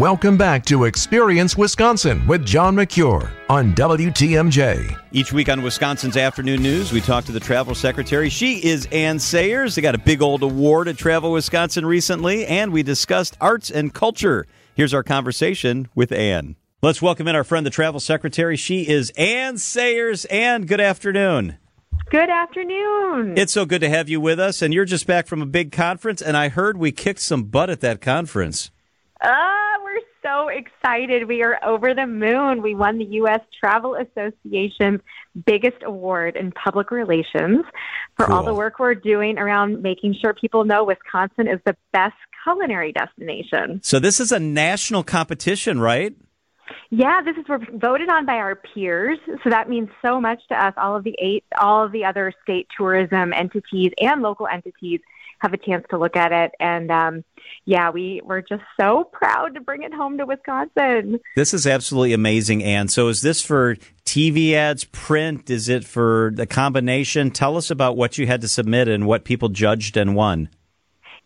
Welcome back to Experience Wisconsin with John Mercure on WTMJ. Each week on Wisconsin's Afternoon News, we talk to the travel secretary. She is Anne Sayers. They got a big old award at Travel Wisconsin recently, and we discussed arts and culture. Here's our conversation with Anne. Let's welcome in our friend, the travel secretary. She is Anne Sayers. Anne, good afternoon. Good afternoon. It's so good to have you with us, and you're just back from a big conference, and I heard we kicked some butt at that conference. Ah, we're so excited. We are over the moon. We won the U.S. Travel Association's biggest award in public relations for Cool. all the work we're doing around making sure people know Wisconsin is the best culinary destination. So this is a national competition, right? Yeah, this is we're voted on by our peers, so that means so much to us. All of the eight, all of the other state tourism entities and local entities have a chance to look at it, and um, yeah, we we're just so proud to bring it home to Wisconsin. This is absolutely amazing, Anne. So is this for TV ads, print? Is it for the combination? Tell us about what you had to submit and what people judged and won.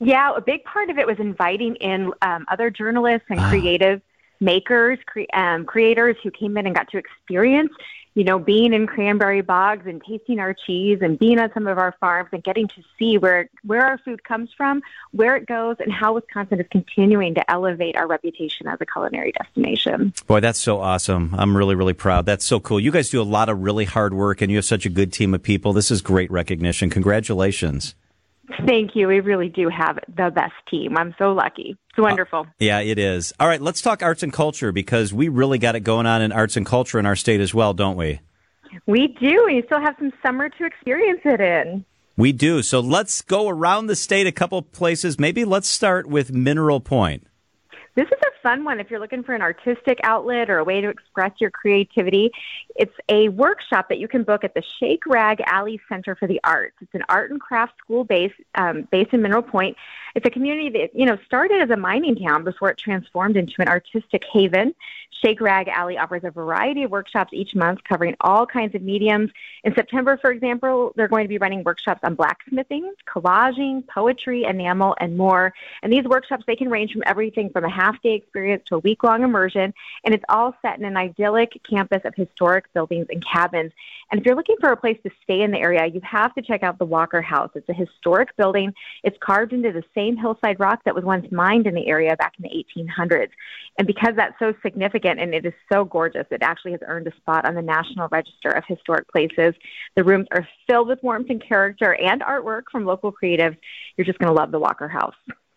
Yeah, a big part of it was inviting in um, other journalists and creative makers, cre- um, creators who came in and got to experience, you know, being in cranberry bogs and tasting our cheese and being on some of our farms and getting to see where where our food comes from, where it goes, and how Wisconsin is continuing to elevate our reputation as a culinary destination. Boy, that's so awesome. I'm really, really proud. That's so cool. You guys do a lot of really hard work and you have such a good team of people. This is great recognition. Congratulations. Thank you. We really do have the best team. I'm so lucky. It's uh, wonderful. Yeah, it is. All right, let's talk arts and culture because we really got it going on in arts and culture in our state as well, don't we? we do. We still have some summer to experience it in. We do. So let's go around the state a couple places. Maybe let's start with Mineral Point. This is a fun one if you're looking for an artistic outlet or a way to express your creativity. It's a workshop that you can book at the Shake Rag Alley Center for the Arts. It's an art and craft school based um, based in Mineral Point. It's a community that you know started as a mining town before it transformed into an artistic haven. Shake Rag Alley offers a variety of workshops each month covering all kinds of mediums. In September, for example, they're going to be running workshops on blacksmithing, collaging, poetry, enamel, and more. And these workshops, they can range from everything from a half day experience to a week long immersion. And it's all set in an idyllic campus of historic buildings and cabins. And if you're looking for a place to stay in the area, you have to check out the Walker House. It's a historic building. It's carved into the same hillside rock that was once mined in the area back in the 1800s. And because that's so significant and it is so gorgeous, it actually has earned a spot on the National Register of Historic Places. The rooms are filled with warmth and character and artwork from local creatives. You're just going to love the Walker House.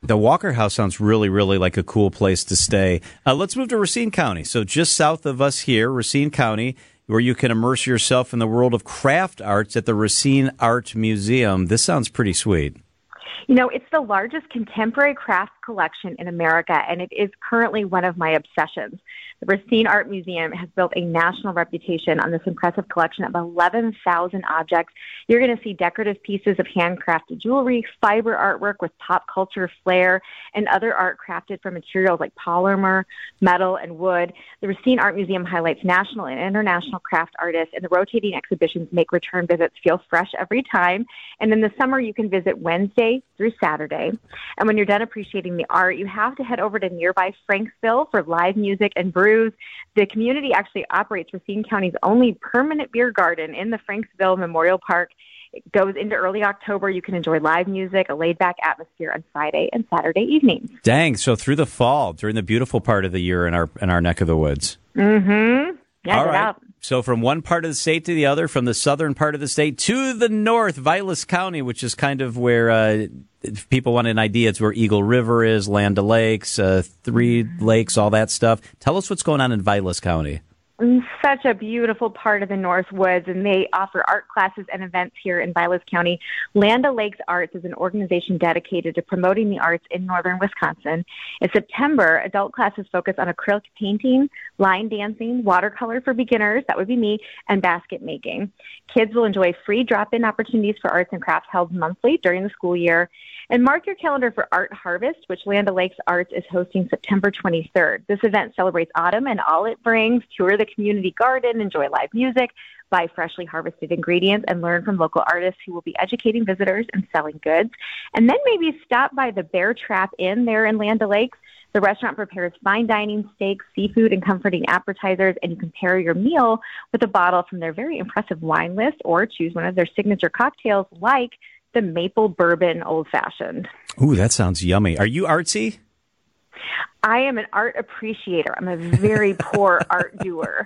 The Walker House sounds really, really like a cool place to stay. Uh, let's move to Racine County. So just south of us here, Racine County, where you can immerse yourself in the world of craft arts at the Racine Art Museum. This sounds pretty sweet. You know, it's the largest contemporary craft collection in America, and it is currently one of my obsessions. The Racine Art Museum has built a national reputation on this impressive collection of 11,000 objects. You're going to see decorative pieces of handcrafted jewelry, fiber artwork with pop culture flair, and other art crafted from materials like polymer, metal, and wood. The Racine Art Museum highlights national and international craft artists, and the rotating exhibitions make return visits feel fresh every time. And in the summer, you can visit Wednesday through Saturday. And when you're done appreciating the art, you have to head over to nearby Franksville for live music and brews. The community actually operates Racine County's only permanent beer garden in the Franksville Memorial Park. It goes into early October. You can enjoy live music, a laid back atmosphere on Friday and Saturday evenings. Dang! So through the fall, during the beautiful part of the year in our in our neck of the woods. Mm-hmm. Yeah, All right. out. So from one part of the state to the other, from the southern part of the state to the north, Vilas County, which is kind of where uh, if people want an idea, it's where Eagle River is, Land O'Lakes, uh, Three Lakes, all that stuff. Tell us what's going on in Vilas County. Such a beautiful part of the North Woods, and they offer art classes and events here in Vilas County. Land O'Lakes Arts is an organization dedicated to promoting the arts in northern Wisconsin. In September, adult classes focus on acrylic painting, line dancing, watercolor for beginners, that would be me, and basket making. Kids will enjoy free drop in opportunities for arts and crafts held monthly during the school year. And mark your calendar for Art Harvest, which Land O'Lakes Arts is hosting September 23rd. This event celebrates autumn and all it brings. Tour the community garden, enjoy live music, buy freshly harvested ingredients, and learn from local artists who will be educating visitors and selling goods. And then maybe stop by the Bear Trap Inn there in Land O'Lakes. The restaurant prepares fine dining steaks, seafood, and comforting appetizers, and you can pair your meal with a bottle from their very impressive wine list or choose one of their signature cocktails like the maple bourbon old fashioned. Ooh, that sounds yummy. Are you artsy? I am an art appreciator. I'm a very poor art doer.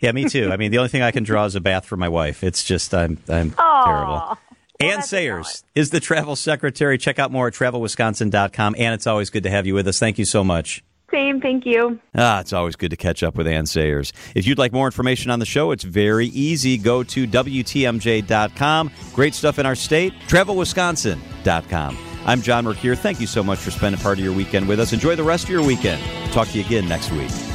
Yeah, me too. I mean, the only thing I can draw is a bath for my wife. It's just I'm I'm Aww. terrible. Well, Anne Sayers is the travel secretary. Check out more at travelwisconsin.com. And it's always good to have you with us. Thank you so much. Same, thank you. Ah, it's always good to catch up with Anne Sayers. If you'd like more information on the show, it's very easy. Go to WTMJ.com. Great stuff in our state. TravelWisconsin.com. I'm John Mercure. Thank you so much for spending part of your weekend with us. Enjoy the rest of your weekend. Talk to you again next week.